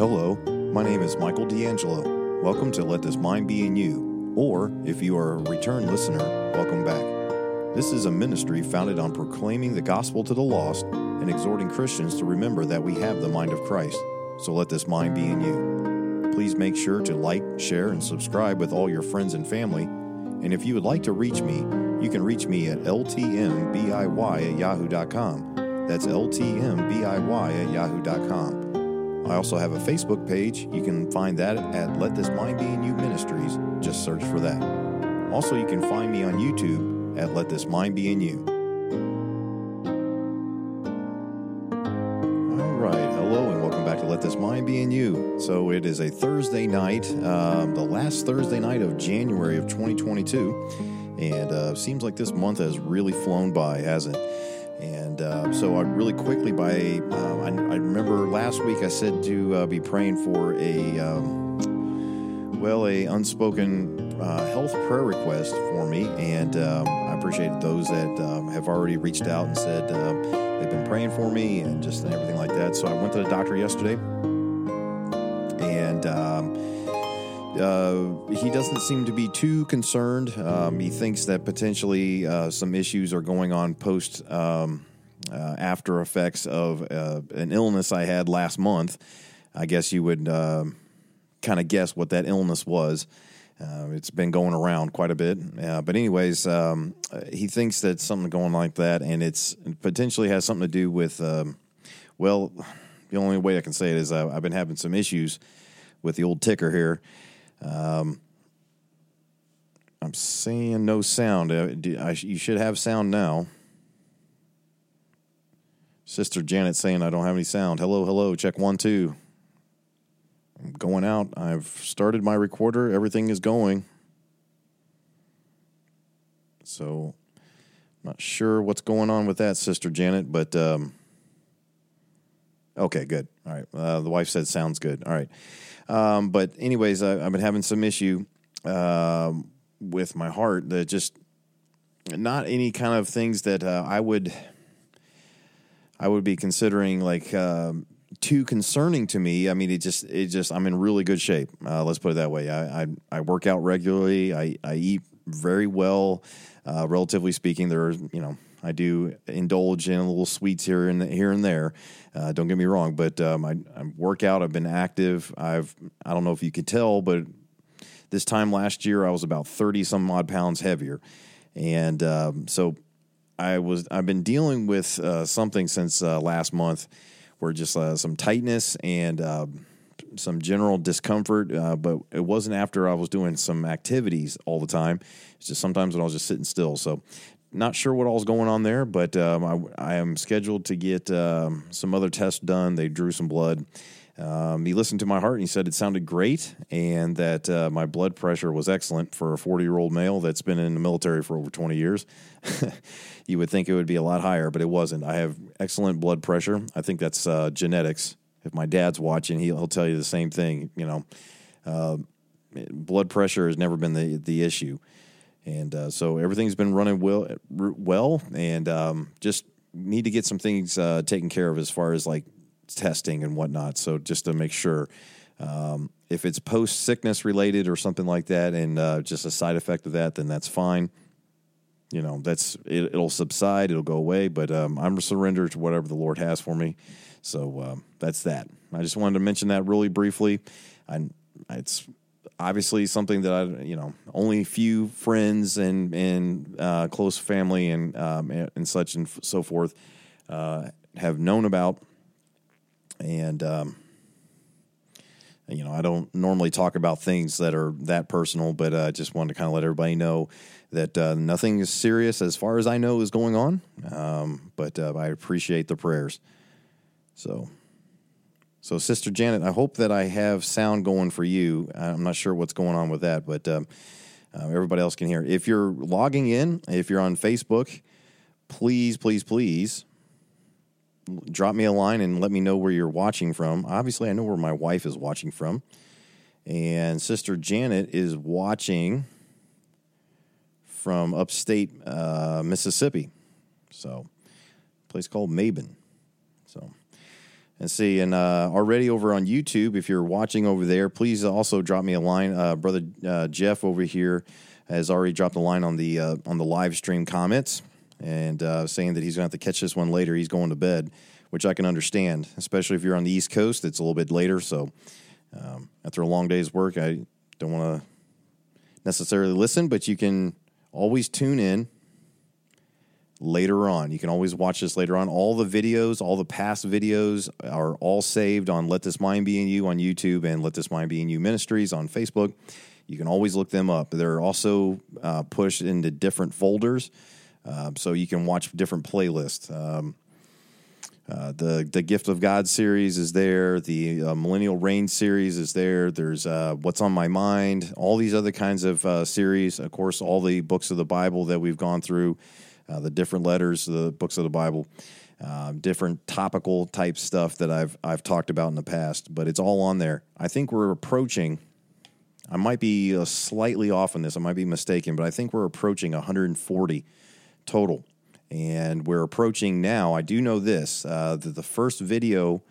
Hello, my name is Michael D'Angelo. Welcome to Let This Mind Be in You, or if you are a return listener, welcome back. This is a ministry founded on proclaiming the gospel to the lost and exhorting Christians to remember that we have the mind of Christ. So let this mind be in you. Please make sure to like, share, and subscribe with all your friends and family. And if you would like to reach me, you can reach me at ltmbiy at yahoo.com. That's ltmbiy at yahoo.com. I also have a Facebook page. You can find that at Let This Mind Be in You Ministries. Just search for that. Also, you can find me on YouTube at Let This Mind Be in You. All right. Hello, and welcome back to Let This Mind Be in You. So, it is a Thursday night, um, the last Thursday night of January of 2022. And uh, seems like this month has really flown by, hasn't it? And uh, so, I really quickly, by uh, I, I, remember last week I said to uh, be praying for a um, well, a unspoken uh, health prayer request for me, and um, I appreciate those that um, have already reached out and said um, they've been praying for me and just everything like that. So I went to the doctor yesterday, and. Um, uh, he doesn't seem to be too concerned. Um, he thinks that potentially uh, some issues are going on post um, uh, after effects of uh, an illness I had last month. I guess you would um, kind of guess what that illness was. Uh, it's been going around quite a bit, uh, but anyways, um, he thinks that something going like that, and it's it potentially has something to do with. Um, well, the only way I can say it is I've been having some issues with the old ticker here um, I'm seeing no sound. Uh, you should have sound now. Sister Janet saying I don't have any sound. Hello, hello. Check one, two. I'm going out. I've started my recorder. Everything is going. So, not sure what's going on with that, Sister Janet, but um, okay, good. All right. Uh, the wife said sounds good. All right. Um, but anyways, I, have been having some issue um, with my heart that just not any kind of things that uh, I would I would be considering like um, too concerning to me. I mean, it just it just I'm in really good shape. Uh, let's put it that way. I, I, I work out regularly. I I eat very well, uh, relatively speaking. There are you know I do indulge in little sweets here and here and there. Uh, don't get me wrong, but um, I, I work out. I've been active. I've I don't know if you could tell, but this time last year I was about thirty some odd pounds heavier, and um, so I was I've been dealing with uh, something since uh, last month, where just uh, some tightness and um, some general discomfort, uh, but it wasn't after I was doing some activities all the time. It's just sometimes when I was just sitting still. So not sure what all's going on there, but um, I, I, am scheduled to get um, some other tests done. They drew some blood. Um, he listened to my heart and he said it sounded great and that uh, my blood pressure was excellent for a 40 year old male that's been in the military for over 20 years. you would think it would be a lot higher, but it wasn't. I have excellent blood pressure. I think that's uh, genetics. If my dad's watching, he'll, he'll, tell you the same thing. You know, uh, blood pressure has never been the, the issue and uh, so everything's been running well, well, and um, just need to get some things uh, taken care of as far as like testing and whatnot. So just to make sure. Um, if it's post sickness related or something like that, and uh, just a side effect of that, then that's fine. You know, that's it, will subside, it'll go away. But um, I'm surrendered to whatever the Lord has for me. So um, that's that. I just wanted to mention that really briefly. I, it's obviously something that I, you know, only few friends and and uh, close family and um, and such and so forth uh, have known about, and um, you know, I don't normally talk about things that are that personal, but I uh, just wanted to kind of let everybody know that uh, nothing is serious as far as I know is going on. Um, but uh, I appreciate the prayers. So so, Sister Janet, I hope that I have sound going for you. I'm not sure what's going on with that, but um, uh, everybody else can hear. If you're logging in, if you're on Facebook, please, please, please drop me a line and let me know where you're watching from. Obviously, I know where my wife is watching from. And Sister Janet is watching from upstate uh, Mississippi. So, place called Maben. So, And see, and uh, already over on YouTube, if you're watching over there, please also drop me a line. Uh, Brother uh, Jeff over here has already dropped a line on the uh, on the live stream comments and uh, saying that he's going to have to catch this one later. He's going to bed, which I can understand, especially if you're on the East Coast. It's a little bit later, so um, after a long day's work, I don't want to necessarily listen, but you can always tune in later on. You can always watch this later on. All the videos, all the past videos are all saved on Let This Mind Be in You on YouTube and Let This Mind Be in You Ministries on Facebook. You can always look them up. They're also uh, pushed into different folders, uh, so you can watch different playlists. Um, uh, the the Gift of God series is there. The uh, Millennial Reign series is there. There's uh, What's on My Mind. All these other kinds of uh, series. Of course, all the books of the Bible that we've gone through uh, the different letters, the books of the Bible, uh, different topical type stuff that I've I've talked about in the past. But it's all on there. I think we're approaching. I might be uh, slightly off on this. I might be mistaken, but I think we're approaching 140 total, and we're approaching now. I do know this uh, that the first video,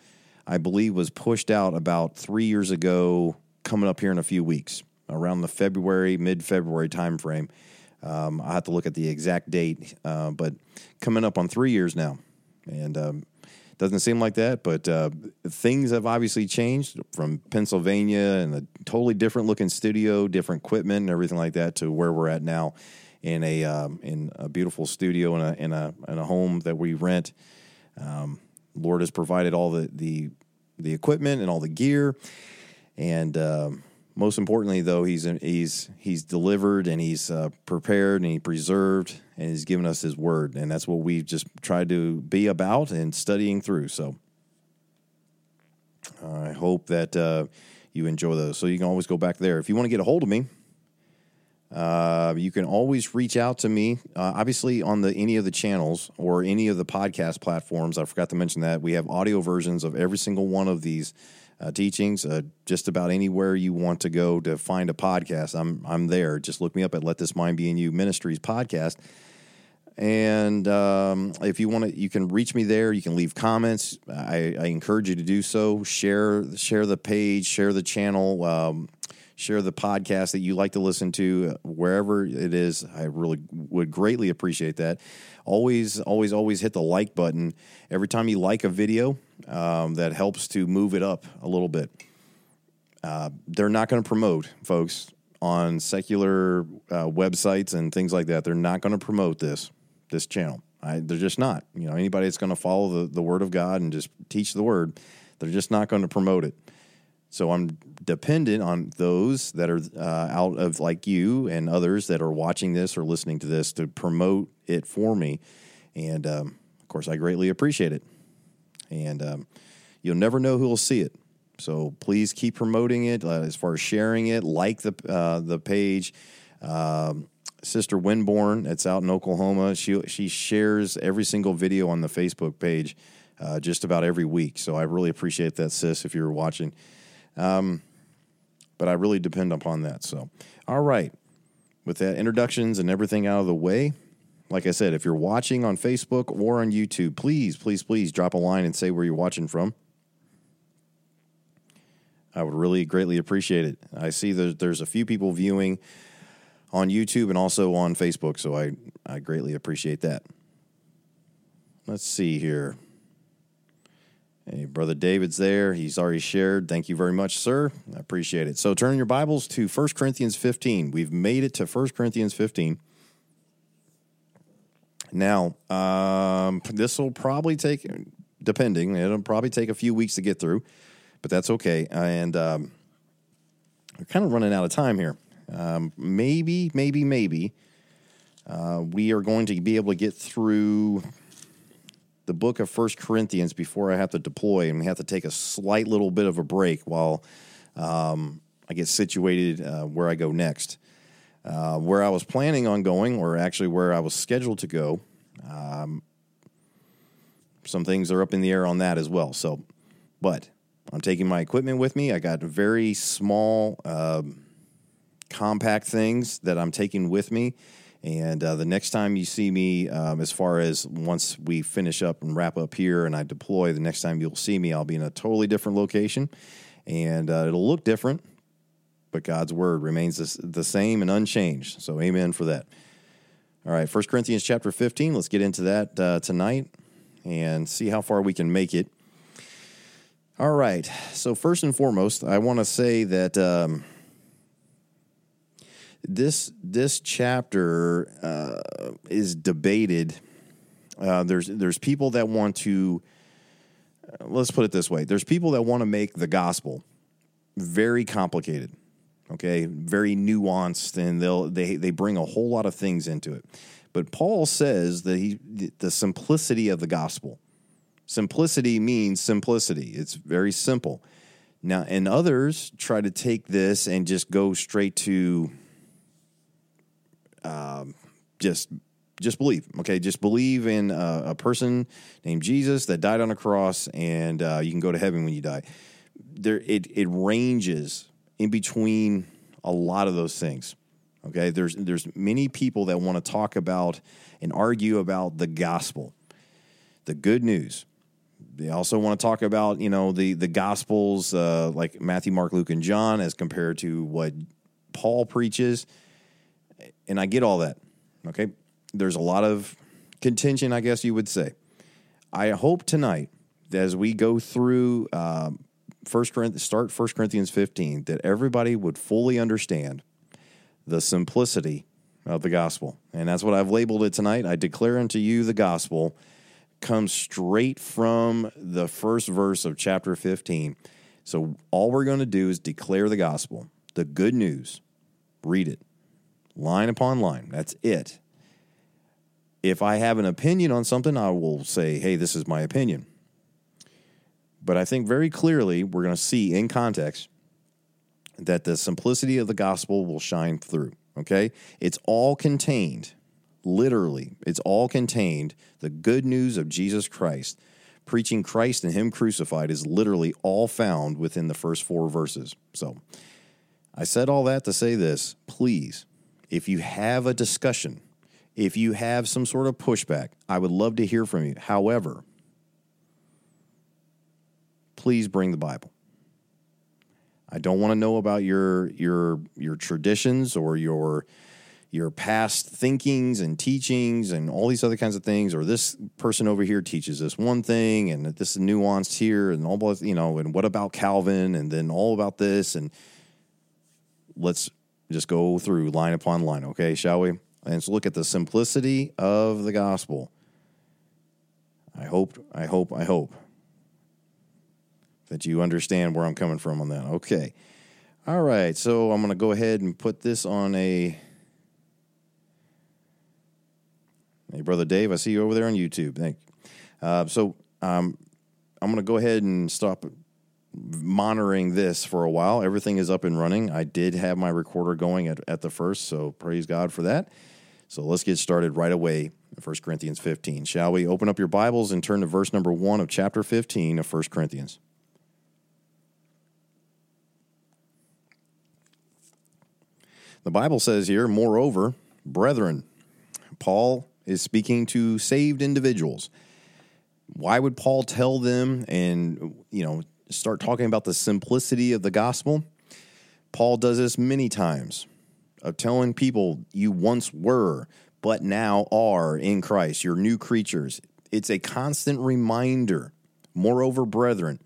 I believe, was pushed out about three years ago, coming up here in a few weeks, around the February, mid February timeframe um, I have to look at the exact date, uh, but coming up on three years now, and um, doesn't seem like that. But uh, things have obviously changed from Pennsylvania and a totally different looking studio, different equipment, and everything like that to where we're at now in a um, in a beautiful studio in a in a in a home that we rent. Um, Lord has provided all the the the equipment and all the gear, and um, most importantly, though, he's he's he's delivered and he's uh, prepared and he preserved and he's given us his word, and that's what we've just tried to be about and studying through. So I hope that uh, you enjoy those. So you can always go back there if you want to get a hold of me. Uh, you can always reach out to me, uh, obviously on the any of the channels or any of the podcast platforms. I forgot to mention that we have audio versions of every single one of these uh, teachings. Uh, just about anywhere you want to go to find a podcast, I'm I'm there. Just look me up at Let This Mind Be in You Ministries podcast. And um, if you want to, you can reach me there. You can leave comments. I, I, encourage you to do so. Share share the page, share the channel, um, share the podcast that you like to listen to wherever it is. I really would greatly appreciate that. Always, always, always hit the like button every time you like a video um, that helps to move it up a little bit. Uh, they're not going to promote, folks, on secular uh, websites and things like that. They're not going to promote this this channel. I, they're just not. You know, anybody that's going to follow the, the word of God and just teach the word, they're just not going to promote it. So I'm dependent on those that are uh, out of like you and others that are watching this or listening to this to promote it for me. And um, of course, I greatly appreciate it and um, you'll never know who will see it. So please keep promoting it uh, as far as sharing it. Like the uh, the page. Um, Sister Winborn, that's out in Oklahoma. She she shares every single video on the Facebook page, uh, just about every week. So I really appreciate that, sis, if you're watching. Um, but I really depend upon that. So, all right, with that introductions and everything out of the way, like I said, if you're watching on Facebook or on YouTube, please, please, please drop a line and say where you're watching from. I would really greatly appreciate it. I see that there's a few people viewing on YouTube and also on Facebook, so I, I greatly appreciate that. Let's see here. Hey, Brother David's there. He's already shared. Thank you very much, sir. I appreciate it. So turn your Bibles to 1 Corinthians 15. We've made it to 1 Corinthians 15. Now, um, this will probably take, depending, it'll probably take a few weeks to get through, but that's okay. And um, we're kind of running out of time here. Um, maybe, maybe, maybe uh, we are going to be able to get through the book of First Corinthians before I have to deploy, and we have to take a slight little bit of a break while um, I get situated uh, where I go next. Uh, where I was planning on going, or actually where I was scheduled to go, um, some things are up in the air on that as well. So, but I'm taking my equipment with me. I got very small, uh, compact things that I'm taking with me, And uh, the next time you see me, um, as far as once we finish up and wrap up here and I deploy, the next time you'll see me, I'll be in a totally different location and uh, it'll look different, but God's word remains the same and unchanged. So, amen for that. All right, 1 Corinthians chapter 15. Let's get into that uh, tonight and see how far we can make it. All right, so first and foremost, I want to say that. Um, this this chapter uh, is debated. Uh, there's there's people that want to. Uh, let's put it this way: there's people that want to make the gospel very complicated, okay, very nuanced, and they'll they they bring a whole lot of things into it. But Paul says that he the simplicity of the gospel. Simplicity means simplicity. It's very simple. Now, and others try to take this and just go straight to um, just just believe. Okay, just believe in uh, a person named Jesus that died on a cross, and uh, you can go to heaven when you die. There, it it ranges in between a lot of those things. Okay, there's there's many people that want to talk about and argue about the gospel, the good news. They also want to talk about you know the the gospels uh, like Matthew, Mark, Luke, and John as compared to what Paul preaches and I get all that. Okay. There's a lot of contention, I guess you would say. I hope tonight, as we go through um, First Corinthians, start First Corinthians 15, that everybody would fully understand the simplicity of the gospel. And that's what I've labeled it tonight. I declare unto you the gospel comes straight from the first verse of chapter 15. So all we're going to do is declare the gospel, the good news. Read it line upon line. That's it. If I have an opinion on something, I will say, hey, this is my opinion. But I think very clearly we're going to see in context that the simplicity of the gospel will shine through. Okay? It's all contained, literally, it's all contained. The good news of Jesus Christ, preaching Christ and Him crucified, is literally all found within the first four verses. So I said all that to say this please if you have a discussion, if you have some sort of pushback, I would love to hear from you. However, please bring the Bible. I don't want to know about your your your traditions or your your past thinkings and teachings and all these other kinds of things, or this person over here teaches this one thing and this is nuanced here and all you know, and what about Calvin and then all about this and let's just go through line upon line, okay, shall we? And look at the simplicity of the gospel. I hope, I hope, I hope that you understand where I'm coming from on that. Okay. All right. So I'm going to go ahead and put this on a. Hey, Brother Dave, I see you over there on YouTube. Thank you. Uh, so um, I'm going to go ahead and stop monitoring this for a while. Everything is up and running. I did have my recorder going at, at the first, so praise God for that. So let's get started right away. 1 Corinthians 15. Shall we open up your Bibles and turn to verse number 1 of chapter 15 of 1 Corinthians? The Bible says here, moreover, brethren, Paul is speaking to saved individuals. Why would Paul tell them and, you know, start talking about the simplicity of the gospel. Paul does this many times of telling people you once were, but now are in Christ. You're new creatures. It's a constant reminder. Moreover, brethren,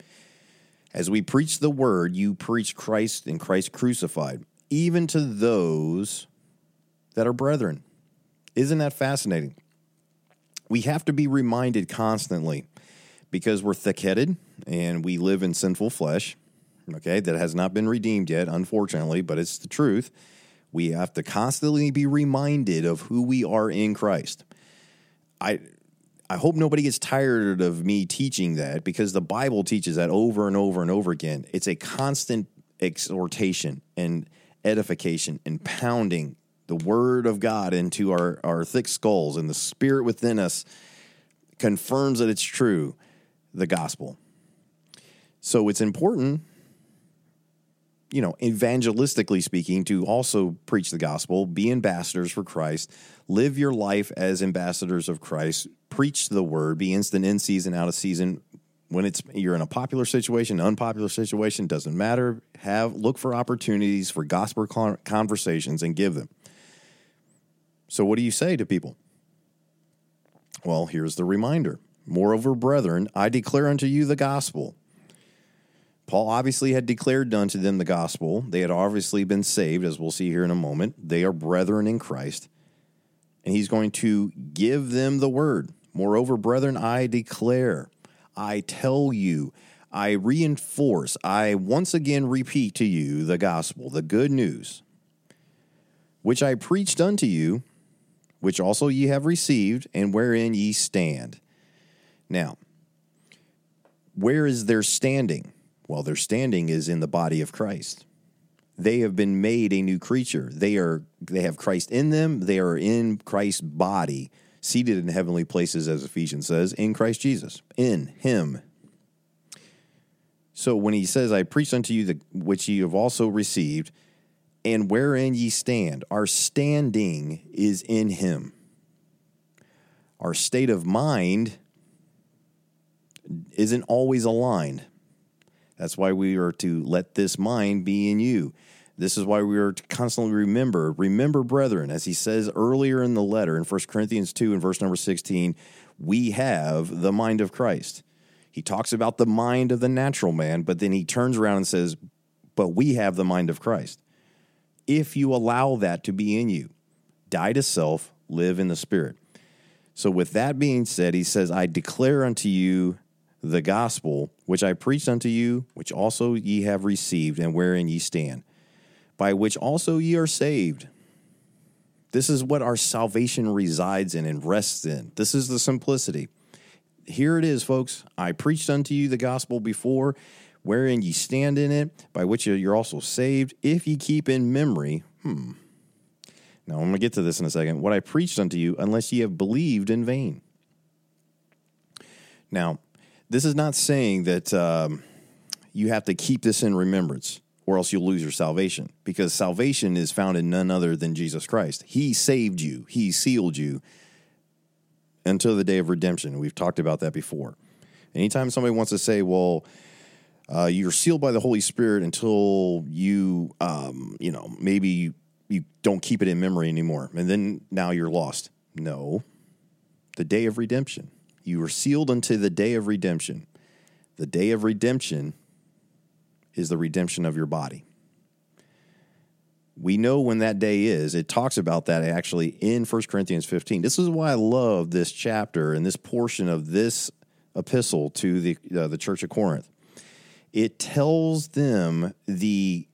as we preach the word, you preach Christ and Christ crucified, even to those that are brethren. Isn't that fascinating? We have to be reminded constantly because we're thick headed and we live in sinful flesh, okay, that has not been redeemed yet, unfortunately, but it's the truth. We have to constantly be reminded of who we are in Christ. I I hope nobody gets tired of me teaching that because the Bible teaches that over and over and over again. It's a constant exhortation and edification and pounding the word of God into our, our thick skulls and the spirit within us confirms that it's true the gospel. So it's important you know, evangelistically speaking, to also preach the gospel, be ambassadors for Christ, live your life as ambassadors of Christ, preach the word, be instant in season, out of season. When it's you're in a popular situation, unpopular situation, doesn't matter. Have look for opportunities for gospel conversations and give them. So, what do you say to people? Well, here's the reminder. Moreover, brethren, I declare unto you the gospel Paul obviously had declared unto them the gospel. They had obviously been saved, as we'll see here in a moment. They are brethren in Christ. And he's going to give them the word. Moreover, brethren, I declare, I tell you, I reinforce, I once again repeat to you the gospel, the good news, which I preached unto you, which also ye have received, and wherein ye stand. Now, where is their standing? Well, their standing is in the body of Christ. They have been made a new creature. They are they have Christ in them. They are in Christ's body, seated in heavenly places, as Ephesians says, in Christ Jesus, in Him. So when he says, "I preach unto you the which ye have also received," and wherein ye stand, our standing is in Him. Our state of mind isn't always aligned. That's why we are to let this mind be in you. This is why we are to constantly remember, remember, brethren, as he says earlier in the letter in 1 Corinthians 2 and verse number 16, we have the mind of Christ. He talks about the mind of the natural man, but then he turns around and says, but we have the mind of Christ. If you allow that to be in you, die to self, live in the spirit. So, with that being said, he says, I declare unto you the gospel which I preached unto you, which also ye have received, and wherein ye stand, by which also ye are saved. This is what our salvation resides in and rests in. This is the simplicity. Here it is, folks. I preached unto you the gospel before, wherein ye stand in it, by which you're also saved, if ye keep in memory. Hmm. Now, I'm going to get to this in a second. What I preached unto you, unless ye have believed in vain. Now, this is not saying that um, you have to keep this in remembrance or else you'll lose your salvation because salvation is found in none other than Jesus Christ. He saved you, He sealed you until the day of redemption. We've talked about that before. Anytime somebody wants to say, well, uh, you're sealed by the Holy Spirit until you, um, you know, maybe you, you don't keep it in memory anymore, and then now you're lost. No, the day of redemption. You are sealed unto the day of redemption. The day of redemption is the redemption of your body. We know when that day is. It talks about that actually in 1 Corinthians 15. This is why I love this chapter and this portion of this epistle to the, uh, the church of Corinth. It tells them the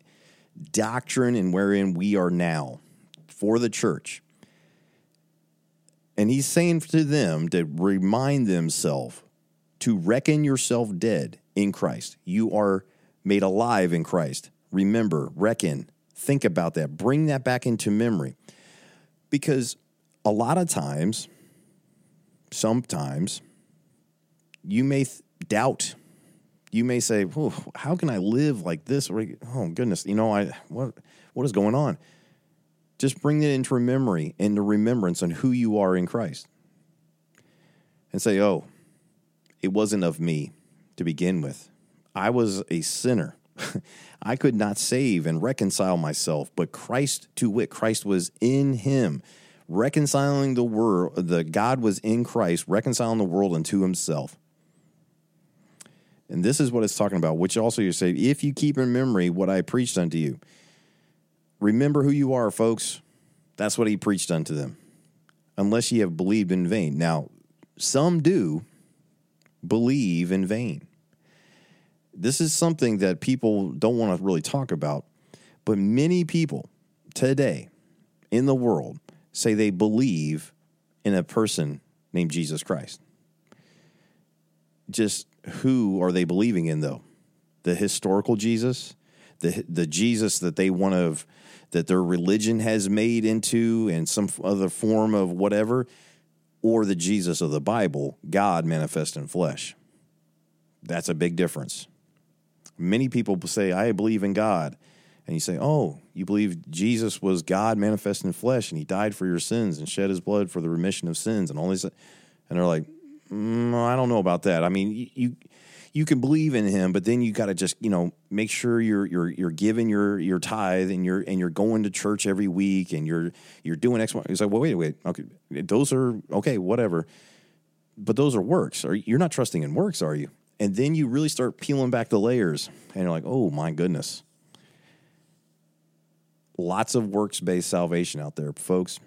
doctrine and wherein we are now for the church. And he's saying to them to remind themselves to reckon yourself dead in Christ. You are made alive in Christ. Remember, reckon, think about that, bring that back into memory. Because a lot of times, sometimes, you may th- doubt. You may say, "How can I live like this?" Oh goodness, you know, I what what is going on? Just bring it into memory, into remembrance on who you are in Christ. And say, oh, it wasn't of me to begin with. I was a sinner. I could not save and reconcile myself, but Christ, to wit, Christ was in him, reconciling the world. The God was in Christ, reconciling the world unto himself. And this is what it's talking about, which also you say, if you keep in memory what I preached unto you. Remember who you are, folks. That's what he preached unto them. Unless ye have believed in vain. Now, some do believe in vain. This is something that people don't want to really talk about, but many people today in the world say they believe in a person named Jesus Christ. Just who are they believing in, though? The historical Jesus, the the Jesus that they want to that their religion has made into and some other form of whatever, or the Jesus of the Bible, God manifest in flesh. That's a big difference. Many people say, I believe in God. and you say, "Oh, you believe Jesus was God manifest in flesh, and He died for your sins and shed His blood for the remission of sins," and all these, and they're like, mm, "I don't know about that." I mean, you, you can believe in him, but then you got to just you know make sure you're you're you're giving your your tithe and you're and you're going to church every week and you're you're doing X. Y. He's like, well, wait, wait, okay, those are okay, whatever, but those are works. Or you're not trusting in works, are you? And then you really start peeling back the layers, and you're like, oh my goodness, lots of works based salvation out there, folks.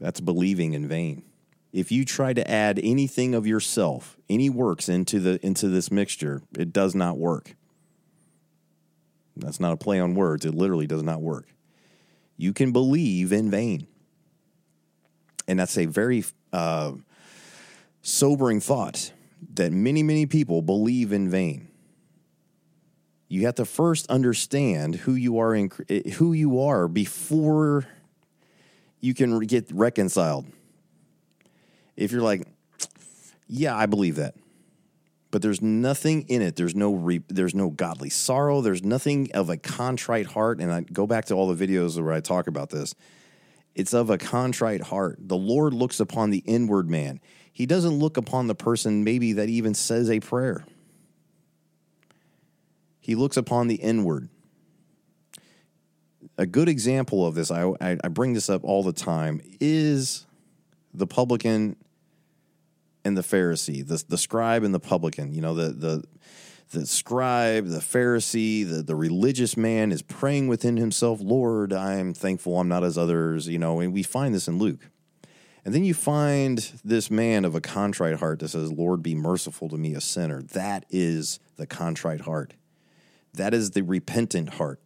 That's believing in vain if you try to add anything of yourself, any works into the into this mixture, it does not work. That's not a play on words. It literally does not work. You can believe in vain. And that's a very uh, sobering thought that many, many people believe in vain. You have to first understand who you are in, who you are before you can get reconciled if you're like, yeah, I believe that, but there's nothing in it. There's no re- there's no godly sorrow. There's nothing of a contrite heart. And I go back to all the videos where I talk about this. It's of a contrite heart. The Lord looks upon the inward man. He doesn't look upon the person maybe that even says a prayer. He looks upon the inward. A good example of this, I, I, I bring this up all the time, is the publican and the Pharisee, the the scribe and the publican. You know, the the the scribe, the Pharisee, the, the religious man is praying within himself, Lord, I'm thankful I'm not as others, you know, and we find this in Luke. And then you find this man of a contrite heart that says, Lord, be merciful to me, a sinner. That is the contrite heart. That is the repentant heart.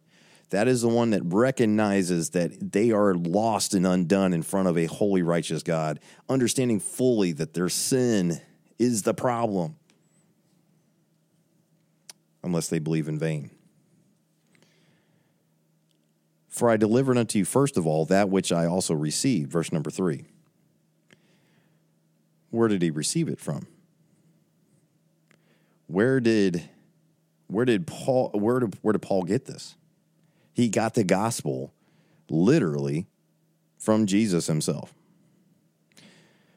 That is the one that recognizes that they are lost and undone in front of a holy, righteous God, understanding fully that their sin is the problem, unless they believe in vain. For I delivered unto you, first of all, that which I also received. Verse number three. Where did he receive it from? Where did where did Paul where did, where did Paul get this? He got the gospel literally from Jesus himself.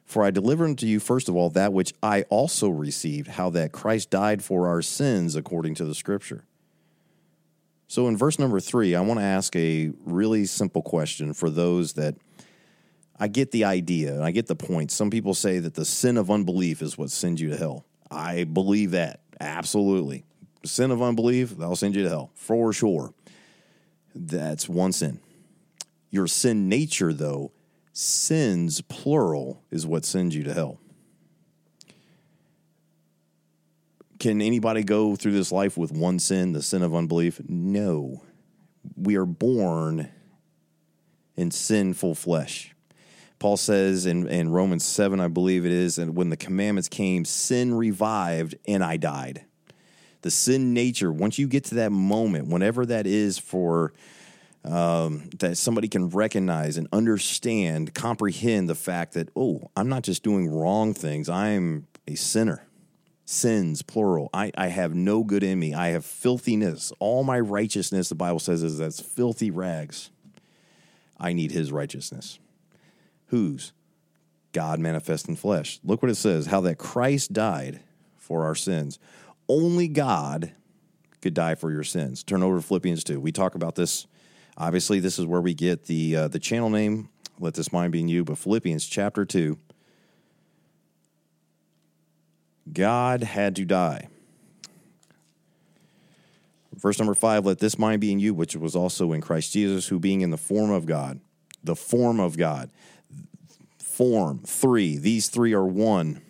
For I delivered unto you, first of all, that which I also received, how that Christ died for our sins according to the scripture. So in verse number three, I want to ask a really simple question for those that I get the idea and I get the point. Some people say that the sin of unbelief is what sends you to hell. I believe that. Absolutely. sin of unbelief, that'll send you to hell for sure. That's one sin. Your sin nature, though, sins plural is what sends you to hell. Can anybody go through this life with one sin, the sin of unbelief? No. We are born in sinful flesh. Paul says in, in Romans 7, I believe it is, and when the commandments came, sin revived and I died the sin nature, once you get to that moment, whenever that is for um, that somebody can recognize and understand, comprehend the fact that, oh, I'm not just doing wrong things, I'm a sinner. Sins, plural. I, I have no good in me. I have filthiness. All my righteousness, the Bible says, is that's filthy rags. I need his righteousness. Whose? God manifest in flesh. Look what it says how that Christ died for our sins only God could die for your sins. Turn over to Philippians 2. We talk about this. Obviously, this is where we get the uh, the channel name. Let this mind be in you. But Philippians chapter 2. God had to die. Verse number five, let this mind be in you, which was also in Christ Jesus, who being in the form of God, the form of God, form, three, these three are one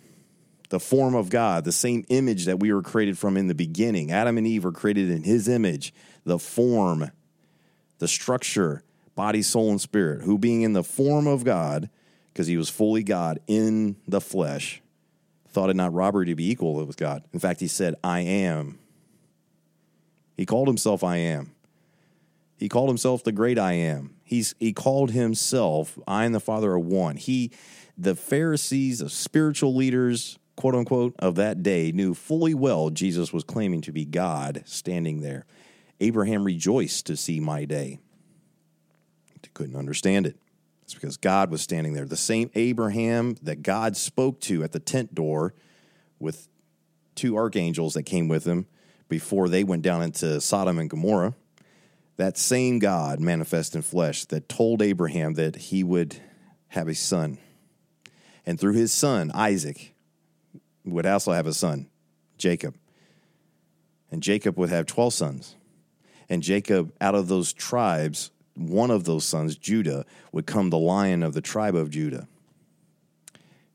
the form of God, the same image that we were created from in the beginning. Adam and Eve were created in his image, the form, the structure, body, soul, and spirit, who being in the form of God, because he was fully God in the flesh, thought it not robbery to be equal with God. In fact, he said, I am. He called himself I am. He called himself the great I am. He's he called himself I and the Father are one. He the Pharisees, the spiritual leaders, quote unquote, of that day knew fully well Jesus was claiming to be God standing there. Abraham rejoiced to see my day. He couldn't understand it. It's because God was standing there. The same Abraham that God spoke to at the tent door with two archangels that came with him before they went down into Sodom and Gomorrah. That same God manifest in flesh that told Abraham that he would have a son. And through his son, Isaac, would also have a son, Jacob. And Jacob would have 12 sons. And Jacob, out of those tribes, one of those sons, Judah, would come the lion of the tribe of Judah.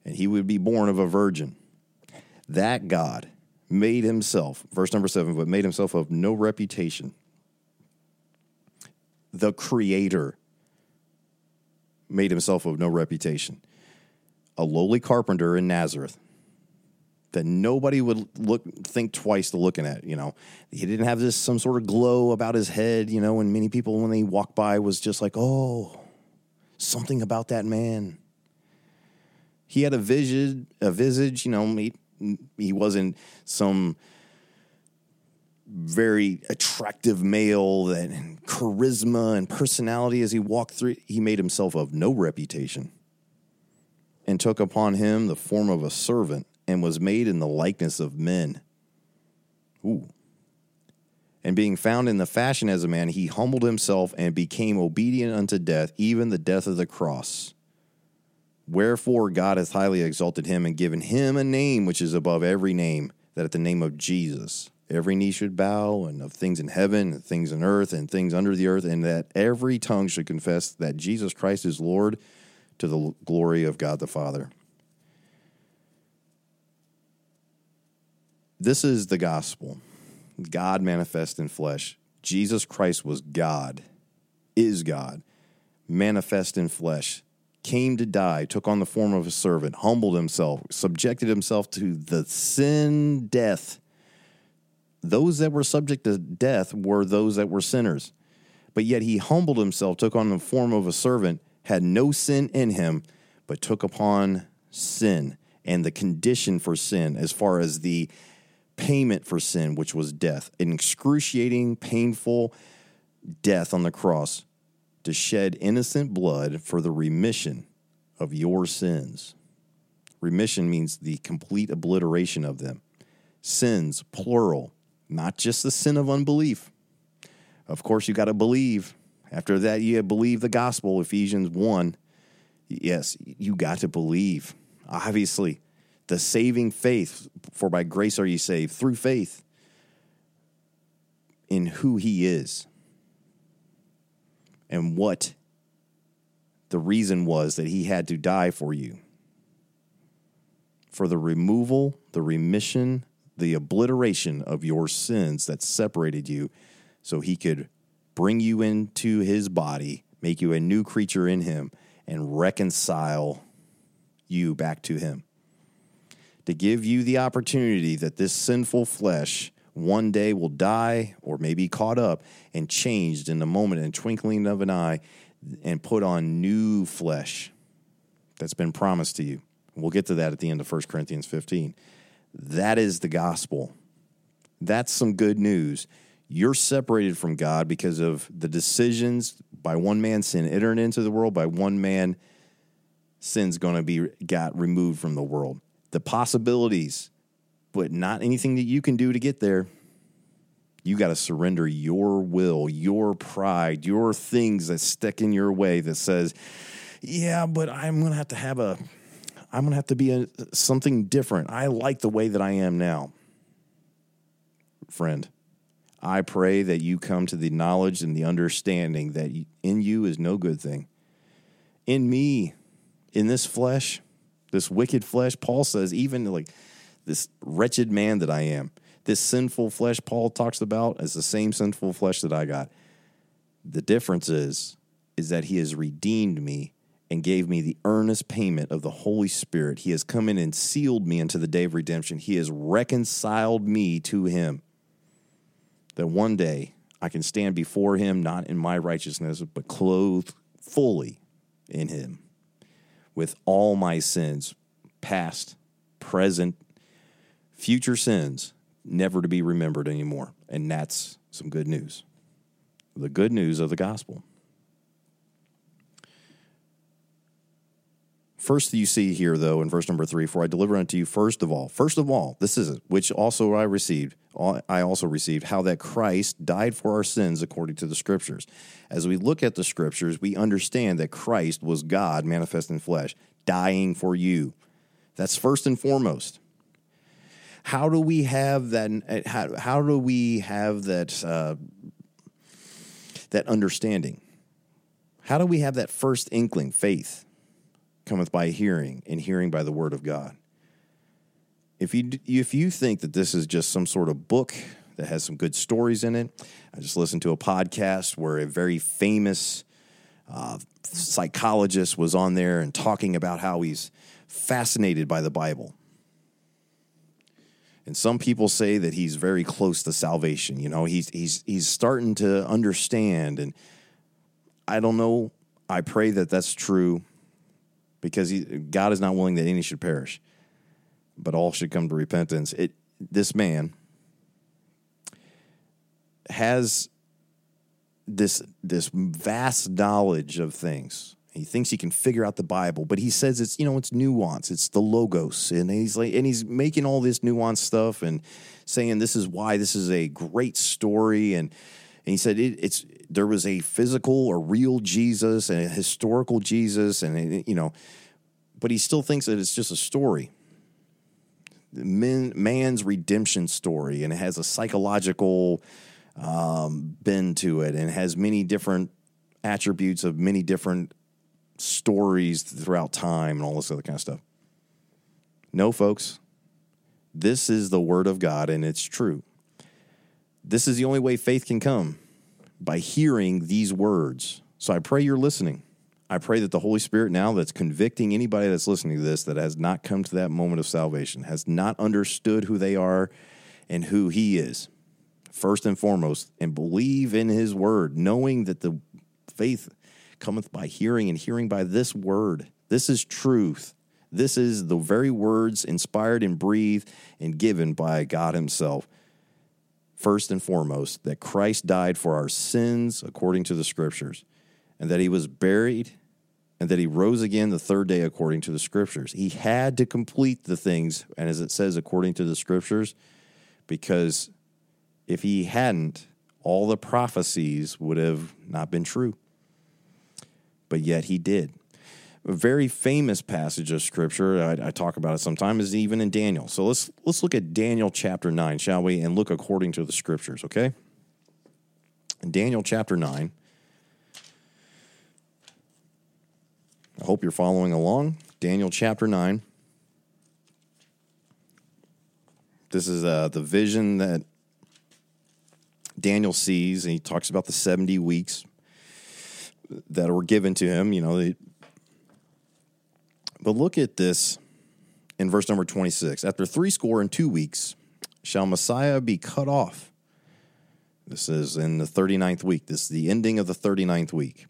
And he would be born of a virgin. That God made himself, verse number seven, but made himself of no reputation. The creator made himself of no reputation. A lowly carpenter in Nazareth that nobody would look think twice to looking at. You know, he didn't have this some sort of glow about his head. You know, and many people when they walk by was just like, oh, something about that man. He had a vision, a visage. You know, he he wasn't some very attractive male that and charisma and personality as he walked through he made himself of no reputation and took upon him the form of a servant and was made in the likeness of men. Ooh. And being found in the fashion as a man, he humbled himself and became obedient unto death, even the death of the cross. Wherefore God hath highly exalted him and given him a name which is above every name, that at the name of Jesus every knee should bow, and of things in heaven, and things in earth, and things under the earth, and that every tongue should confess that Jesus Christ is Lord to the glory of God the Father. This is the gospel God manifest in flesh. Jesus Christ was God, is God, manifest in flesh, came to die, took on the form of a servant, humbled himself, subjected himself to the sin death. Those that were subject to death were those that were sinners. But yet he humbled himself, took on the form of a servant, had no sin in him, but took upon sin and the condition for sin as far as the payment for sin, which was death, an excruciating, painful death on the cross to shed innocent blood for the remission of your sins. Remission means the complete obliteration of them. Sins, plural, not just the sin of unbelief. Of course, you got to believe. After that, you believe the gospel, Ephesians 1. Yes, you got to believe. Obviously, the saving faith, for by grace are ye saved, through faith in who he is and what the reason was that he had to die for you. For the removal, the remission, the obliteration of your sins that separated you, so he could bring you into his body, make you a new creature in him, and reconcile you back to him to give you the opportunity that this sinful flesh one day will die or may be caught up and changed in the moment and twinkling of an eye and put on new flesh that's been promised to you. We'll get to that at the end of 1 Corinthians 15. That is the gospel. That's some good news. You're separated from God because of the decisions by one man sin entered into the world, by one man sin's going to be got removed from the world the possibilities, but not anything that you can do to get there. You got to surrender your will, your pride, your things that stick in your way that says, yeah, but I'm going to have to have a, I'm going to have to be a, something different. I like the way that I am now. Friend, I pray that you come to the knowledge and the understanding that in you is no good thing. In me, in this flesh, this wicked flesh. Paul says, even like this wretched man that I am, this sinful flesh Paul talks about is the same sinful flesh that I got. The difference is, is that he has redeemed me and gave me the earnest payment of the Holy Spirit. He has come in and sealed me into the day of redemption. He has reconciled me to him. That one day I can stand before him, not in my righteousness, but clothed fully in him with all my sins, past, present, future sins, never to be remembered anymore. And that's some good news. the good news of the gospel. First, you see here, though, in verse number three, for I deliver unto you first of all, first of all, this is it, which also I received, I also received, how that Christ died for our sins according to the scriptures. As we look at the scriptures, we understand that Christ was God manifest in flesh, dying for you. That's first and foremost. How do we have that? How, how do we have that? Uh, that understanding. How do we have that first inkling, faith? Cometh by hearing, and hearing by the word of God. If you if you think that this is just some sort of book that has some good stories in it, I just listened to a podcast where a very famous uh, psychologist was on there and talking about how he's fascinated by the Bible. And some people say that he's very close to salvation. You know, he's he's he's starting to understand, and I don't know. I pray that that's true because he, God is not willing that any should perish, but all should come to repentance. It, this man has this this vast knowledge of things. He thinks he can figure out the Bible, but he says it's you know it's nuance, it's the logos, and he's like and he's making all this nuance stuff and saying this is why this is a great story and and he said it, it's there was a physical or real Jesus and a historical Jesus, and you know, but he still thinks that it's just a story. Men, man's redemption story, and it has a psychological um, bend to it, and has many different attributes of many different stories throughout time, and all this other kind of stuff. No, folks, this is the word of God, and it's true. This is the only way faith can come by hearing these words. So I pray you're listening. I pray that the Holy Spirit now that's convicting anybody that's listening to this that has not come to that moment of salvation, has not understood who they are and who He is, first and foremost, and believe in His word, knowing that the faith cometh by hearing and hearing by this word. This is truth. This is the very words inspired and breathed and given by God Himself first and foremost, that Christ died for our sins according to the scriptures, and that he was buried, and that he rose again the third day according to the scriptures. He had to complete the things, and as it says, according to the scriptures, because if he hadn't, all the prophecies would have not been true. But yet he did a very famous passage of scripture. I, I, talk about it sometimes, is even in Daniel. So let's let's look at Daniel chapter nine, shall we, and look according to the scriptures. Okay, in Daniel chapter nine. I hope you're following along. Daniel chapter nine. This is uh, the vision that Daniel sees, and he talks about the 70 weeks that were given to him. You know, but look at this in verse number 26. After three score and two weeks shall Messiah be cut off. This is in the 39th week. This is the ending of the 39th week.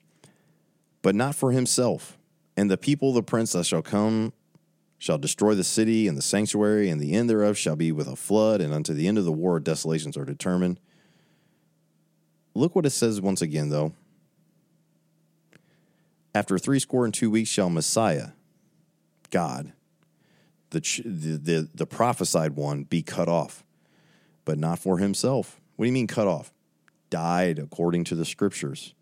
But not for himself. And the people of the prince that shall come shall destroy the city and the sanctuary, and the end thereof shall be with a flood, and unto the end of the war desolations are determined. Look what it says once again, though. After three score and two weeks shall Messiah, God, the, the, the, prophesied one, be cut off, but not for himself. What do you mean cut off? Died according to the scriptures.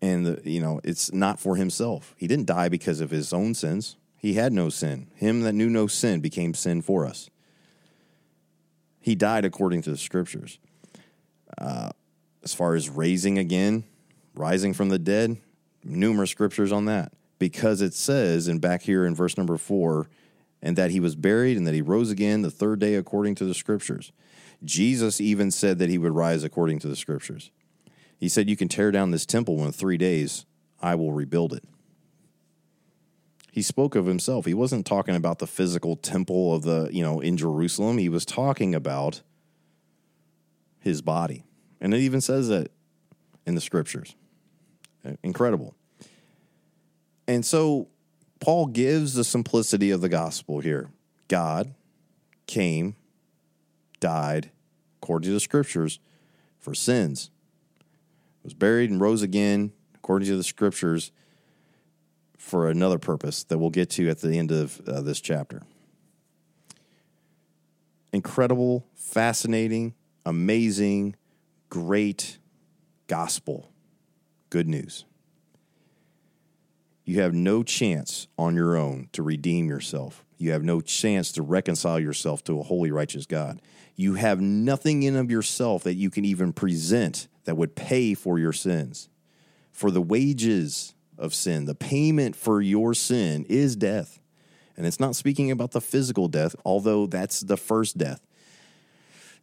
And, the, you know, it's not for himself. He didn't die because of his own sins. He had no sin. Him that knew no sin became sin for us. He died according to the scriptures. Uh, as far as raising again, rising from the dead, numerous scriptures on that because it says, and back here in verse number four, and that he was buried and that he rose again the third day according to the scriptures. Jesus even said that he would rise according to the scriptures. He said, You can tear down this temple in three days, I will rebuild it. He spoke of himself. He wasn't talking about the physical temple of the, you know, in Jerusalem. He was talking about his body. And it even says that in the scriptures. Incredible. And so Paul gives the simplicity of the gospel here. God came, died, according to the scriptures, for sins, was buried and rose again, according to the scriptures, for another purpose that we'll get to at the end of uh, this chapter. Incredible, fascinating, amazing, great gospel. Good news. You have no chance on your own to redeem yourself. You have no chance to reconcile yourself to a holy, righteous God. You have nothing in of yourself that you can even present that would pay for your sins. For the wages of sin, the payment for your sin is death. And it's not speaking about the physical death, although that's the first death.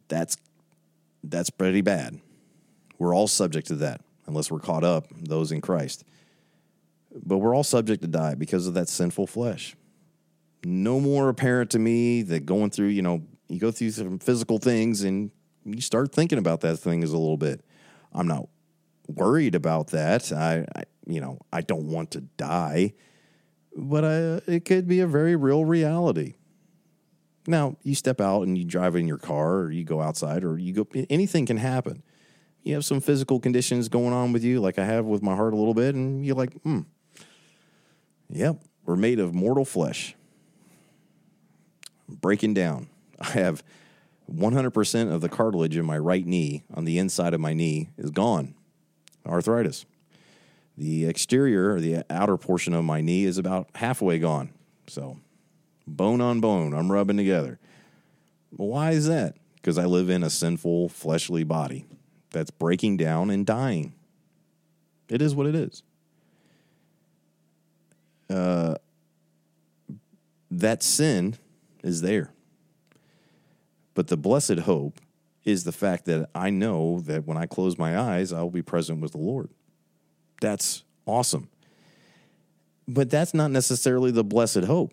That's that's pretty bad. We're all subject to that unless we're caught up, those in Christ. But we're all subject to die because of that sinful flesh. No more apparent to me that going through, you know, you go through some physical things and you start thinking about that thing is a little bit. I'm not worried about that. I, I you know, I don't want to die, but I, it could be a very real reality. Now, you step out and you drive in your car or you go outside or you go, anything can happen. You have some physical conditions going on with you, like I have with my heart a little bit, and you're like, hmm, yep, we're made of mortal flesh. breaking down. I have 100% of the cartilage in my right knee on the inside of my knee is gone. Arthritis. The exterior or the outer portion of my knee is about halfway gone. So bone on bone. I'm rubbing together. Why is that? Because I live in a sinful, fleshly body that's breaking down and dying. It is what it is. Uh, that sin is there. But the blessed hope is the fact that I know that when I close my eyes, I'll be present with the Lord. That's awesome. But that's not necessarily the blessed hope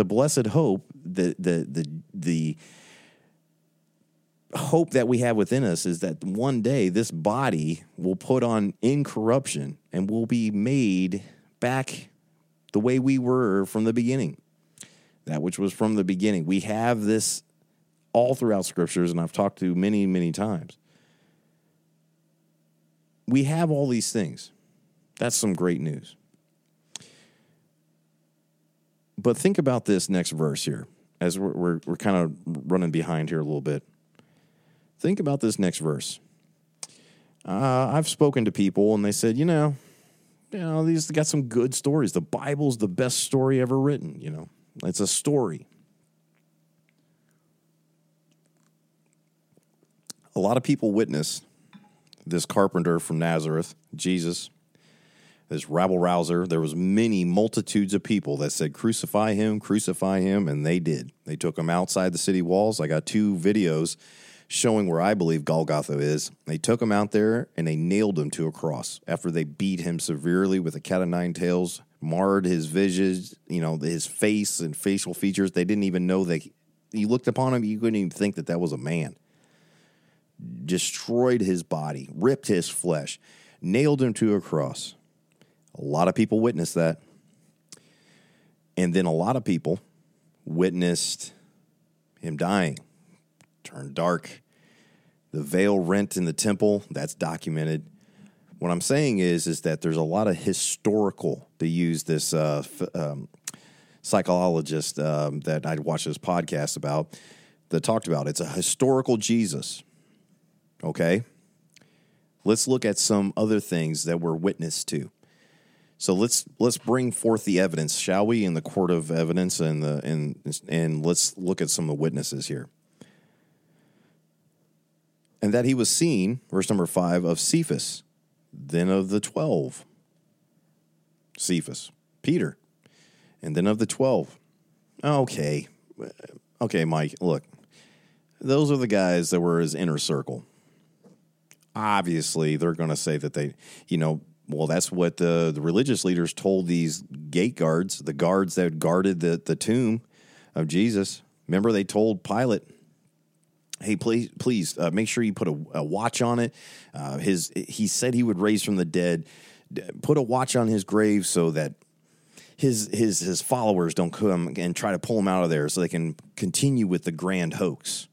the blessed hope, the the the the hope that we have within us is that one day this body will put on incorruption and will be made back the way we were from the beginning. That which was from the beginning. We have this all throughout scriptures, and I've talked to many, many times. We have all these things. That's some great news. But think about this next verse here, as we're, we're, we're kind of running behind here a little bit. Think about this next verse. Uh, I've spoken to people and they said, you know, you know, these got some good stories. The Bible's the best story ever written, you know. It's a story. A lot of people witness this carpenter from Nazareth, Jesus, this rabble rouser. There was many multitudes of people that said, "Crucify him, crucify him," and they did. They took him outside the city walls. I got two videos showing where I believe Golgotha is. They took him out there and they nailed him to a cross after they beat him severely with a cat of nine tails, marred his visage, you know, his face and facial features. They didn't even know that you looked upon him, you couldn't even think that that was a man. Destroyed his body, ripped his flesh, nailed him to a cross. A lot of people witnessed that. And then a lot of people witnessed him dying, turned dark. The veil rent in the temple, that's documented. What I'm saying is, is that there's a lot of historical to use this uh, um, psychologist um, that I watched this podcast about that talked about. It's a historical Jesus. Okay, let's look at some other things that were witnessed to. So let's let's bring forth the evidence, shall we, in the court of evidence, and the and and let's look at some of the witnesses here. And that he was seen, verse number five, of Cephas, then of the twelve. Cephas, Peter, and then of the twelve. Okay, okay, Mike. Look, those are the guys that were his inner circle. Obviously, they're going to say that they, you know, well, that's what the, the religious leaders told these gate guards, the guards that guarded the, the tomb of Jesus. Remember, they told Pilate, "Hey, please, please uh, make sure you put a, a watch on it." Uh, his he said he would raise from the dead. Put a watch on his grave so that his his his followers don't come and try to pull him out of there, so they can continue with the grand hoax.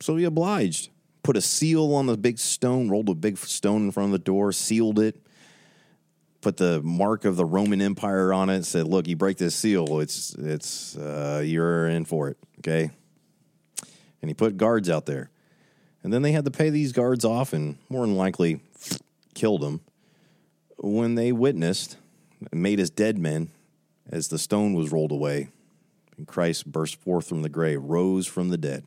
So he obliged. put a seal on the big stone, rolled a big stone in front of the door, sealed it, put the mark of the Roman Empire on it, said, "Look, you break this seal, it's it's uh, you're in for it." Okay, and he put guards out there, and then they had to pay these guards off, and more than likely killed them when they witnessed, made as dead men as the stone was rolled away, and Christ burst forth from the grave, rose from the dead.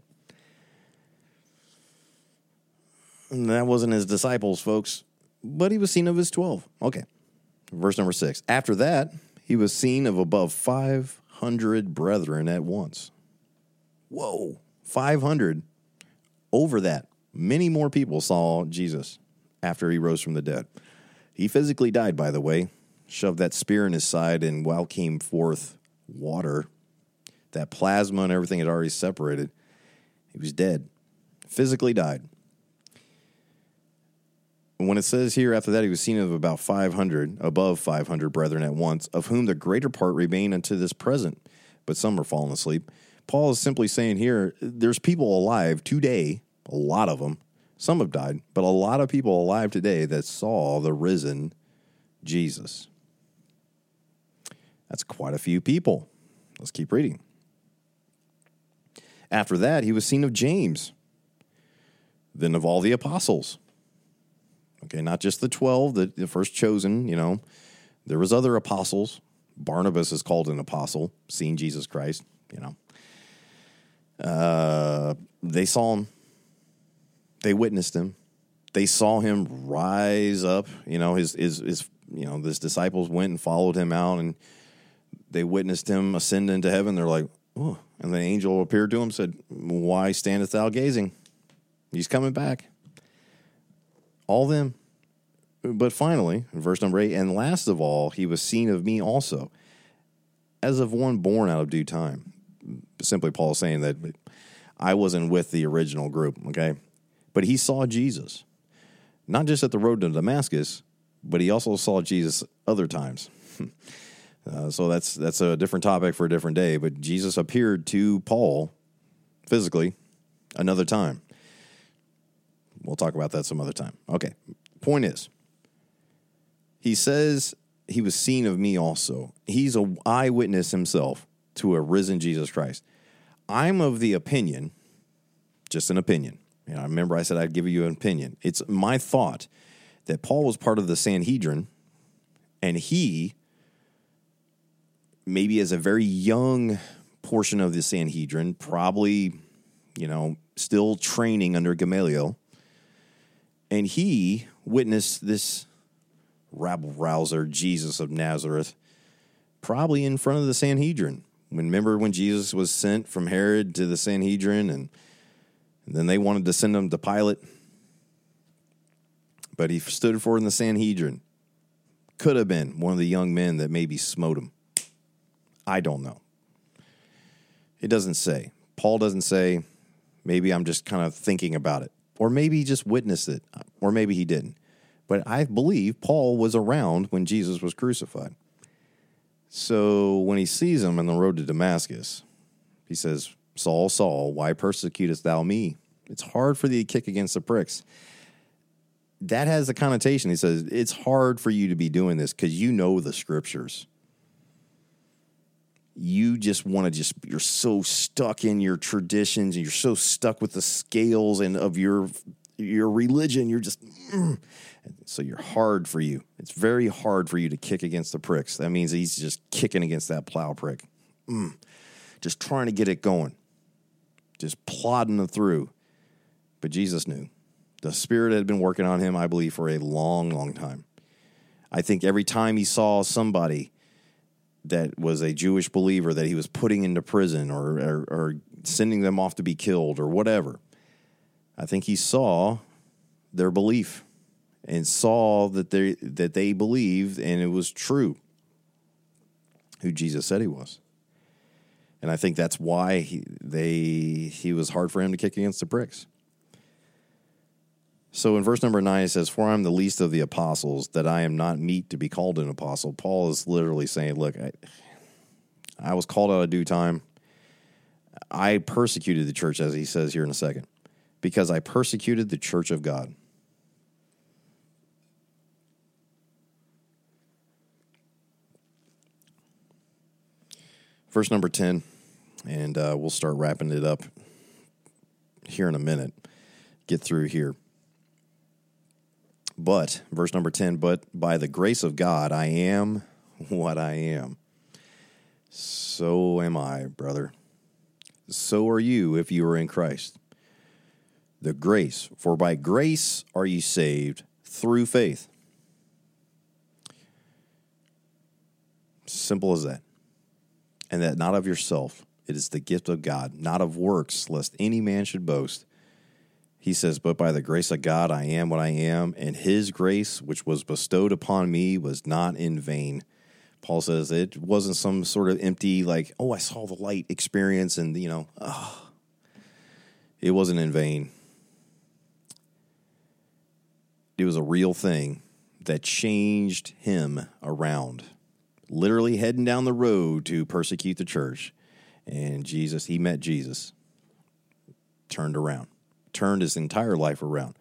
And that wasn't his disciples, folks, but he was seen of his 12. Okay. Verse number six. After that, he was seen of above 500 brethren at once. Whoa, 500. Over that, many more people saw Jesus after he rose from the dead. He physically died, by the way, shoved that spear in his side, and while came forth water, that plasma and everything had already separated. He was dead, physically died. when it says here after that he was seen of about 500 above 500 brethren at once of whom the greater part remain unto this present but some are fallen asleep paul is simply saying here there's people alive today a lot of them some have died but a lot of people alive today that saw the risen jesus that's quite a few people let's keep reading after that he was seen of james then of all the apostles Okay, not just the 12, the, the first chosen, you know. There was other apostles. Barnabas is called an apostle, seeing Jesus Christ, you know. Uh, they saw him. They witnessed him. They saw him rise up. You know, his his his you know, his disciples went and followed him out and they witnessed him ascend into heaven. They're like, oh, and the angel appeared to him, said, Why standest thou gazing? He's coming back all them. But finally, verse number eight, and last of all, he was seen of me also, as of one born out of due time. Simply, Paul saying that I wasn't with the original group, okay? But he saw Jesus, not just at the road to Damascus, but he also saw Jesus other times. uh, so that's that's a different topic for a different day. But Jesus appeared to Paul physically another time. We'll talk about that some other time. Okay. Point is, he says he was seen of me also. He's a eyewitness himself to a risen Jesus Christ. I'm of the opinion, just an opinion. You know, I remember I said I'd give you an opinion. It's my thought that Paul was part of the Sanhedrin and he maybe as a very young portion of the Sanhedrin, probably, you know, still training under Gamaliel, and he witnessed this rabble rouser, Jesus of Nazareth, probably in front of the Sanhedrin. Remember when Jesus was sent from Herod to the Sanhedrin and, and then they wanted to send him to Pilate? But he stood for in the Sanhedrin. Could have been one of the young men that maybe smote him. I don't know. It doesn't say. Paul doesn't say. Maybe I'm just kind of thinking about it or maybe he just witnessed it, or maybe he didn't. But I believe Paul was around when Jesus was crucified. So when he sees him on the road to Damascus, he says, Saul, Saul, why persecutest thou me? It's hard for thee to kick against the pricks. That has a connotation. He says, It's hard for you to be doing this because you know the scriptures you just want to just you're so stuck in your traditions and you're so stuck with the scales and of your your religion you're just mm. so you're hard for you it's very hard for you to kick against the pricks that means he's just kicking against that plow prick mm. just trying to get it going just plodding it through but jesus knew the spirit had been working on him i believe for a long long time i think every time he saw somebody that was a Jewish believer that he was putting into prison or, or, or sending them off to be killed or whatever. I think he saw their belief and saw that they that they believed and it was true who Jesus said he was. And I think that's why he they he was hard for him to kick against the pricks. So in verse number nine, it says, For I'm the least of the apostles, that I am not meet to be called an apostle. Paul is literally saying, Look, I, I was called out of due time. I persecuted the church, as he says here in a second. Because I persecuted the church of God. Verse number 10, and uh, we'll start wrapping it up here in a minute. Get through here. But, verse number 10, but by the grace of God, I am what I am. So am I, brother. So are you if you are in Christ. The grace, for by grace are ye saved through faith. Simple as that. And that not of yourself, it is the gift of God, not of works, lest any man should boast. He says, But by the grace of God I am what I am, and his grace, which was bestowed upon me, was not in vain. Paul says it wasn't some sort of empty, like, oh, I saw the light experience, and, you know, oh, it wasn't in vain. It was a real thing that changed him around. Literally heading down the road to persecute the church. And Jesus, he met Jesus, turned around turned his entire life around.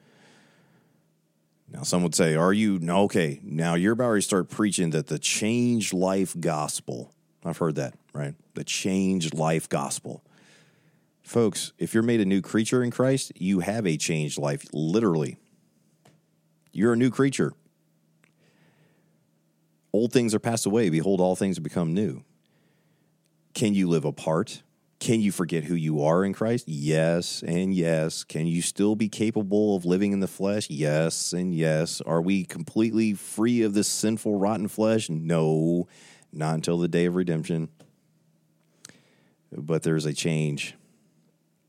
Now, some would say, Are you? No, okay. Now you're about to start preaching that the changed life gospel. I've heard that, right? The changed life gospel. Folks, if you're made a new creature in Christ, you have a changed life, literally. You're a new creature. Old things are passed away. Behold, all things become new. Can you live apart? Can you forget who you are in Christ? Yes and yes. Can you still be capable of living in the flesh? Yes and yes. Are we completely free of this sinful, rotten flesh? No, not until the day of redemption. But there's a change.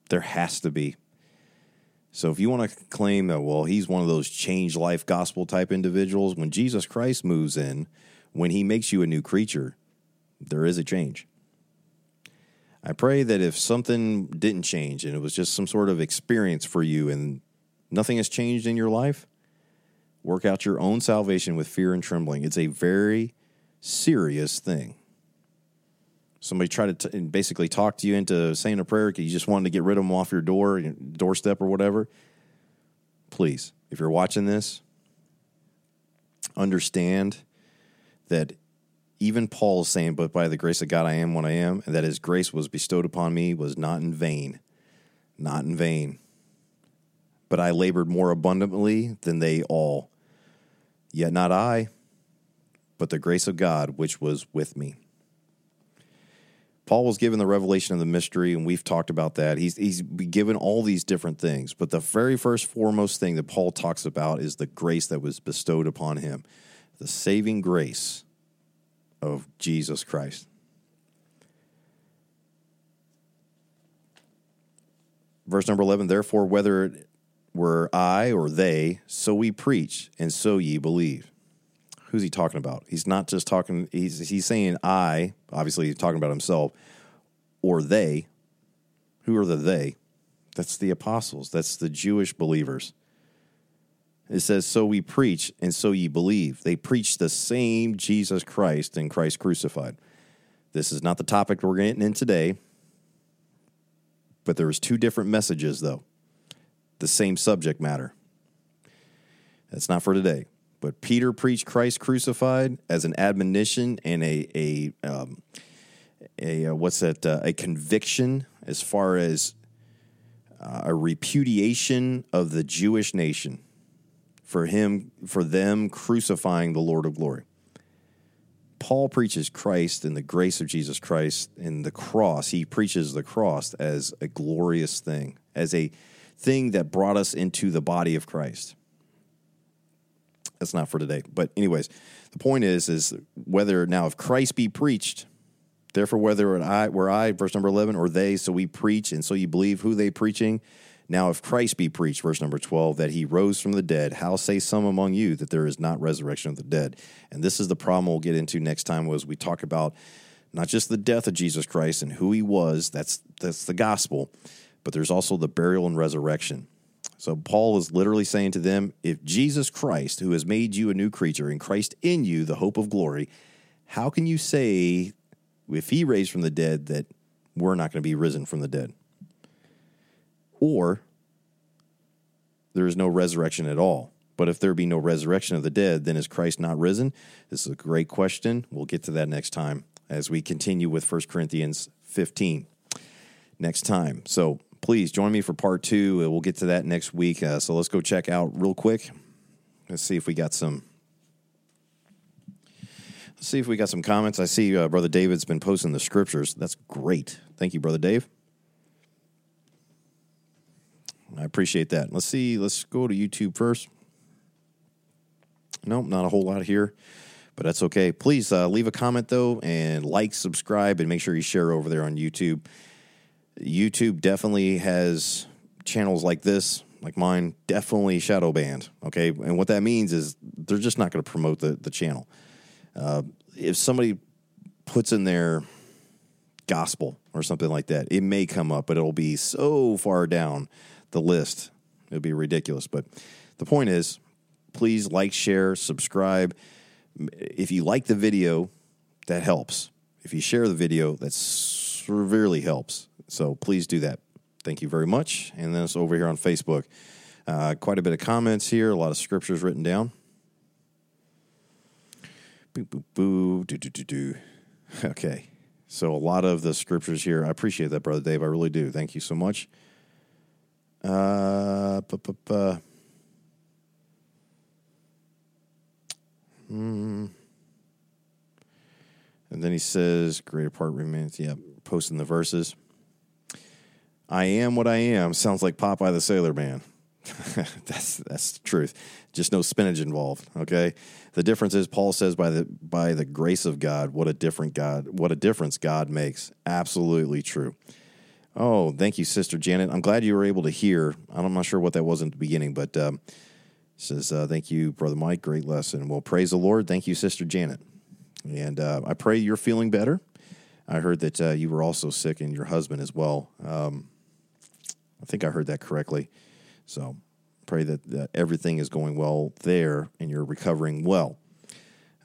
There has to be. So if you want to claim that, well, he's one of those change life gospel type individuals, when Jesus Christ moves in, when he makes you a new creature, there is a change. I pray that if something didn't change and it was just some sort of experience for you and nothing has changed in your life, work out your own salvation with fear and trembling. It's a very serious thing. Somebody tried to t- basically talk to you into saying a prayer because you just wanted to get rid of them off your door, your doorstep, or whatever. Please, if you're watching this, understand that even Paul is saying, But by the grace of God I am what I am, and that his grace was bestowed upon me was not in vain. Not in vain. But I labored more abundantly than they all. Yet not I, but the grace of God which was with me. Paul was given the revelation of the mystery, and we've talked about that. He's, he's given all these different things, but the very first, foremost thing that Paul talks about is the grace that was bestowed upon him, the saving grace of Jesus Christ. Verse number 11, therefore, whether it were I or they, so we preach, and so ye believe. Who's he talking about? He's not just talking, he's, he's saying I, obviously, he's talking about himself, or they. Who are the they? That's the apostles, that's the Jewish believers. It says, So we preach, and so ye believe. They preach the same Jesus Christ and Christ crucified. This is not the topic we're getting in today, but there's two different messages, though. The same subject matter. That's not for today. But Peter preached Christ crucified as an admonition and a a um, a uh, what's that? Uh, a conviction as far as uh, a repudiation of the Jewish nation for him for them crucifying the Lord of glory. Paul preaches Christ and the grace of Jesus Christ and the cross. He preaches the cross as a glorious thing, as a thing that brought us into the body of Christ. That's not for today. But anyways, the point is is whether now if Christ be preached, therefore whether I were I, verse number eleven, or they, so we preach, and so you believe who they preaching, now, if Christ be preached, verse number 12, that he rose from the dead, how say some among you that there is not resurrection of the dead? And this is the problem we'll get into next time as we talk about not just the death of Jesus Christ and who he was, that's, that's the gospel, but there's also the burial and resurrection. So Paul is literally saying to them, if Jesus Christ, who has made you a new creature, and Christ in you, the hope of glory, how can you say, if he raised from the dead, that we're not going to be risen from the dead? Or there is no resurrection at all. But if there be no resurrection of the dead, then is Christ not risen? This is a great question. We'll get to that next time as we continue with 1 Corinthians 15 next time. So please join me for part two. We'll get to that next week. Uh, so let's go check out real quick. Let's see if we got some. Let's see if we got some comments. I see uh, Brother David's been posting the scriptures. That's great. Thank you, Brother Dave. I appreciate that. Let's see. Let's go to YouTube first. Nope, not a whole lot here, but that's okay. Please uh, leave a comment though, and like, subscribe, and make sure you share over there on YouTube. YouTube definitely has channels like this, like mine, definitely shadow banned. Okay, and what that means is they're just not going to promote the the channel. Uh, if somebody puts in their gospel or something like that, it may come up, but it'll be so far down the list, it'll be ridiculous. But the point is, please like, share, subscribe. If you like the video, that helps. If you share the video, that severely helps. So please do that. Thank you very much. And then it's over here on Facebook. Uh, quite a bit of comments here, a lot of scriptures written down. Boo, boo, boo, do, do, do, do. Okay. So a lot of the scriptures here. I appreciate that, Brother Dave. I really do. Thank you so much. Uh, bu- bu- bu- Hmm. And then he says, greater part remains. Yeah, posting the verses. I am what I am sounds like Popeye the Sailor Man. that's that's the truth. Just no spinach involved. Okay. The difference is Paul says by the by the grace of God, what a different God, what a difference God makes. Absolutely true. Oh, thank you, Sister Janet. I'm glad you were able to hear. I'm not sure what that was in the beginning, but um, says uh, thank you, Brother Mike. Great lesson. Well, praise the Lord. Thank you, Sister Janet. And uh, I pray you're feeling better. I heard that uh, you were also sick and your husband as well. Um, I think I heard that correctly. So pray that, that everything is going well there and you're recovering well.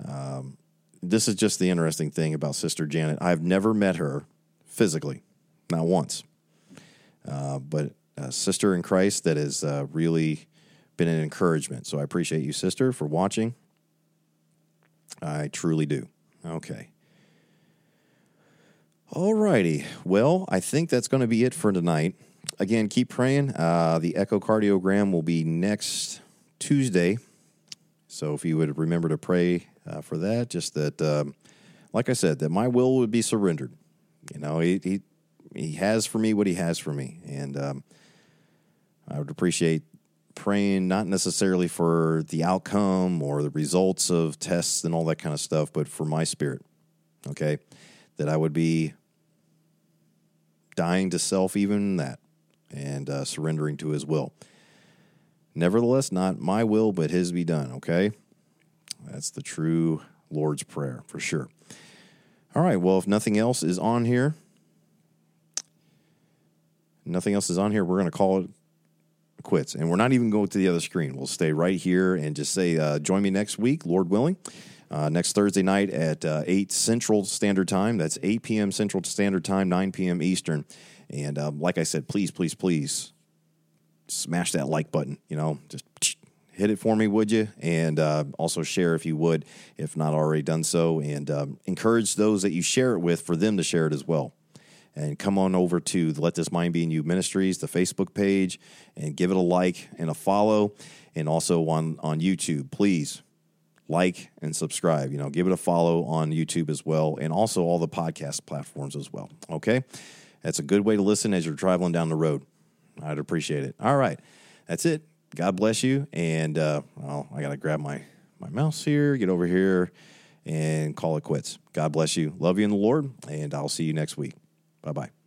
Um, this is just the interesting thing about Sister Janet. I've never met her physically, not once. Uh, but a sister in Christ that has uh, really been an encouragement. So I appreciate you, sister, for watching. I truly do. Okay. All righty. Well, I think that's going to be it for tonight. Again, keep praying. Uh, the echocardiogram will be next Tuesday. So if you would remember to pray uh, for that, just that, um, like I said, that my will would be surrendered. You know, he, he, he has for me what he has for me. And um, I would appreciate praying not necessarily for the outcome or the results of tests and all that kind of stuff, but for my spirit. Okay, that I would be dying to self, even that, and uh, surrendering to His will. Nevertheless, not my will, but His be done. Okay, that's the true Lord's prayer for sure. All right. Well, if nothing else is on here, nothing else is on here, we're going to call it quits. And we're not even going to the other screen. We'll stay right here and just say, uh, join me next week, Lord willing. Uh, next Thursday night at uh, 8 Central Standard Time. That's 8 p.m. Central Standard Time, 9 p.m. Eastern. And um, like I said, please, please, please smash that like button. You know, just hit it for me, would you? And uh, also share if you would, if not already done so. And um, encourage those that you share it with for them to share it as well and come on over to Let This Mind Be in You Ministries, the Facebook page, and give it a like and a follow. And also on, on YouTube, please like and subscribe. You know, give it a follow on YouTube as well, and also all the podcast platforms as well. Okay? That's a good way to listen as you're traveling down the road. I'd appreciate it. All right. That's it. God bless you. And uh, well, I got to grab my, my mouse here, get over here, and call it quits. God bless you. Love you in the Lord, and I'll see you next week. Bye bye.